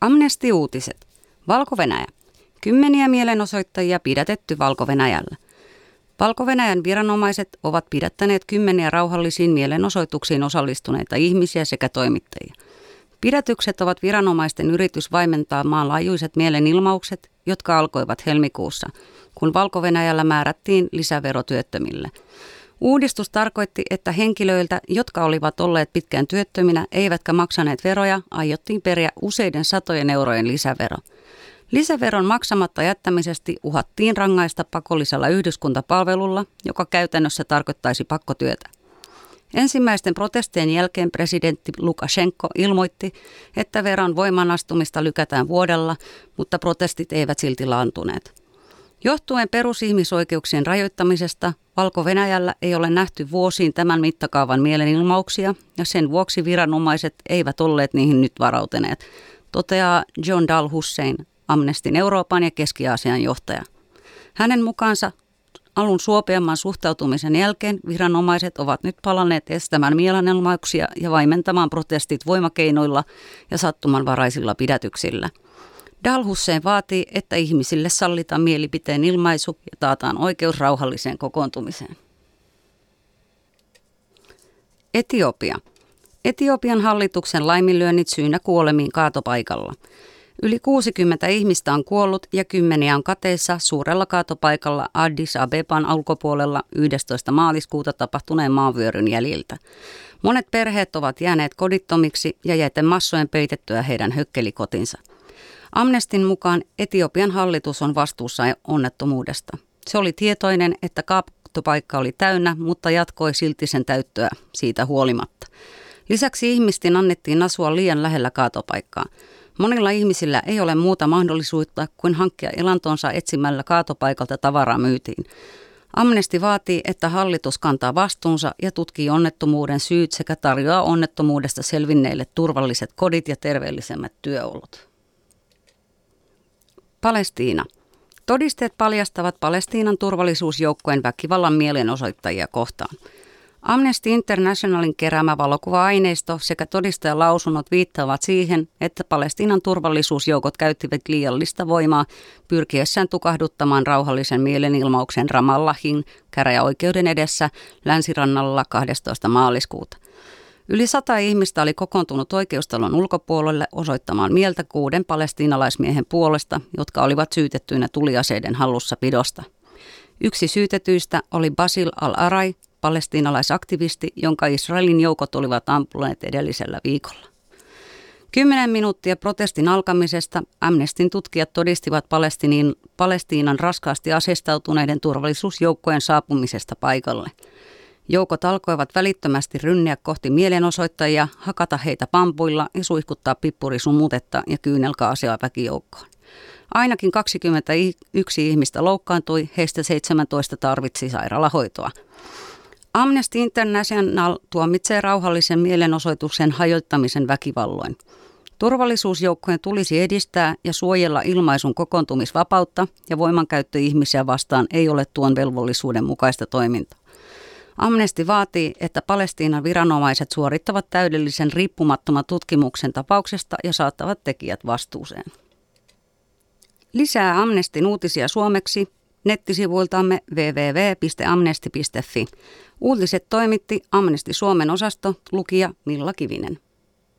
Amnesti-uutiset. Valko-Venäjä. Kymmeniä mielenosoittajia pidätetty Valko-Venäjällä. Valko-Venäjän viranomaiset ovat pidättäneet kymmeniä rauhallisiin mielenosoituksiin osallistuneita ihmisiä sekä toimittajia. Pidätykset ovat viranomaisten yritys vaimentaa maanlaajuiset mielenilmaukset, jotka alkoivat helmikuussa, kun Valko-Venäjällä määrättiin lisäverotyöttömille. Uudistus tarkoitti, että henkilöiltä, jotka olivat olleet pitkään työttöminä eivätkä maksaneet veroja, aiottiin periä useiden satojen eurojen lisävero. Lisäveron maksamatta jättämisestä uhattiin rangaista pakollisella yhdyskuntapalvelulla, joka käytännössä tarkoittaisi pakkotyötä. Ensimmäisten protestien jälkeen presidentti Lukashenko ilmoitti, että veron voimanastumista lykätään vuodella, mutta protestit eivät silti laantuneet. Johtuen perusihmisoikeuksien rajoittamisesta Valko-Venäjällä ei ole nähty vuosiin tämän mittakaavan mielenilmauksia ja sen vuoksi viranomaiset eivät olleet niihin nyt varautuneet, toteaa John Dal Hussein, Amnestin Euroopan ja Keski-Aasian johtaja. Hänen mukaansa alun suopeamman suhtautumisen jälkeen viranomaiset ovat nyt palanneet estämään mielenilmauksia ja vaimentamaan protestit voimakeinoilla ja sattumanvaraisilla pidätyksillä – Dal Hussein vaatii, että ihmisille sallitaan mielipiteen ilmaisu ja taataan oikeus rauhalliseen kokoontumiseen. Etiopia. Etiopian hallituksen laiminlyönnit syynä kuolemiin kaatopaikalla. Yli 60 ihmistä on kuollut ja kymmeniä on kateissa suurella kaatopaikalla Addis Abeban ulkopuolella 11. maaliskuuta tapahtuneen maanvyöryn jäljiltä. Monet perheet ovat jääneet kodittomiksi ja jätemassojen peitettyä heidän hökkelikotinsa. Amnestin mukaan Etiopian hallitus on vastuussa onnettomuudesta. Se oli tietoinen, että kaaptopaikka oli täynnä, mutta jatkoi silti sen täyttöä siitä huolimatta. Lisäksi ihmisten annettiin asua liian lähellä kaatopaikkaa. Monilla ihmisillä ei ole muuta mahdollisuutta kuin hankkia elantonsa etsimällä kaatopaikalta tavaraa myytiin. Amnesti vaatii, että hallitus kantaa vastuunsa ja tutkii onnettomuuden syyt sekä tarjoaa onnettomuudesta selvinneille turvalliset kodit ja terveellisemmät työolot. Palestiina. Todisteet paljastavat Palestiinan turvallisuusjoukkojen väkivallan mielenosoittajia kohtaan. Amnesty Internationalin keräämä valokuva-aineisto sekä todistajalausunnot viittaavat siihen, että Palestiinan turvallisuusjoukot käyttivät liiallista voimaa pyrkiessään tukahduttamaan rauhallisen mielenilmauksen Ramallahin käräjäoikeuden edessä länsirannalla 12. maaliskuuta. Yli sata ihmistä oli kokoontunut oikeustalon ulkopuolelle osoittamaan mieltä kuuden palestiinalaismiehen puolesta, jotka olivat syytettyinä tuliaseiden hallussa pidosta. Yksi syytetyistä oli Basil al-Arai, palestiinalaisaktivisti, jonka Israelin joukot olivat ampuneet edellisellä viikolla. Kymmenen minuuttia protestin alkamisesta Amnestin tutkijat todistivat Palestiinan raskaasti asestautuneiden turvallisuusjoukkojen saapumisesta paikalle – Joukot alkoivat välittömästi rynniä kohti mielenosoittajia, hakata heitä pampuilla ja suihkuttaa pippurisumutetta ja kyynelkaasia väkijoukkoon. Ainakin 21 ihmistä loukkaantui, heistä 17 tarvitsi sairaalahoitoa. Amnesty International tuomitsee rauhallisen mielenosoituksen hajottamisen väkivalloin. Turvallisuusjoukkojen tulisi edistää ja suojella ilmaisun kokoontumisvapautta ja voimankäyttö ihmisiä vastaan ei ole tuon velvollisuuden mukaista toimintaa. Amnesti vaatii, että Palestiinan viranomaiset suorittavat täydellisen riippumattoman tutkimuksen tapauksesta ja saattavat tekijät vastuuseen. Lisää Amnestin uutisia suomeksi nettisivuiltamme www.amnesti.fi. Uutiset toimitti Amnesti Suomen osasto, lukija Milla Kivinen.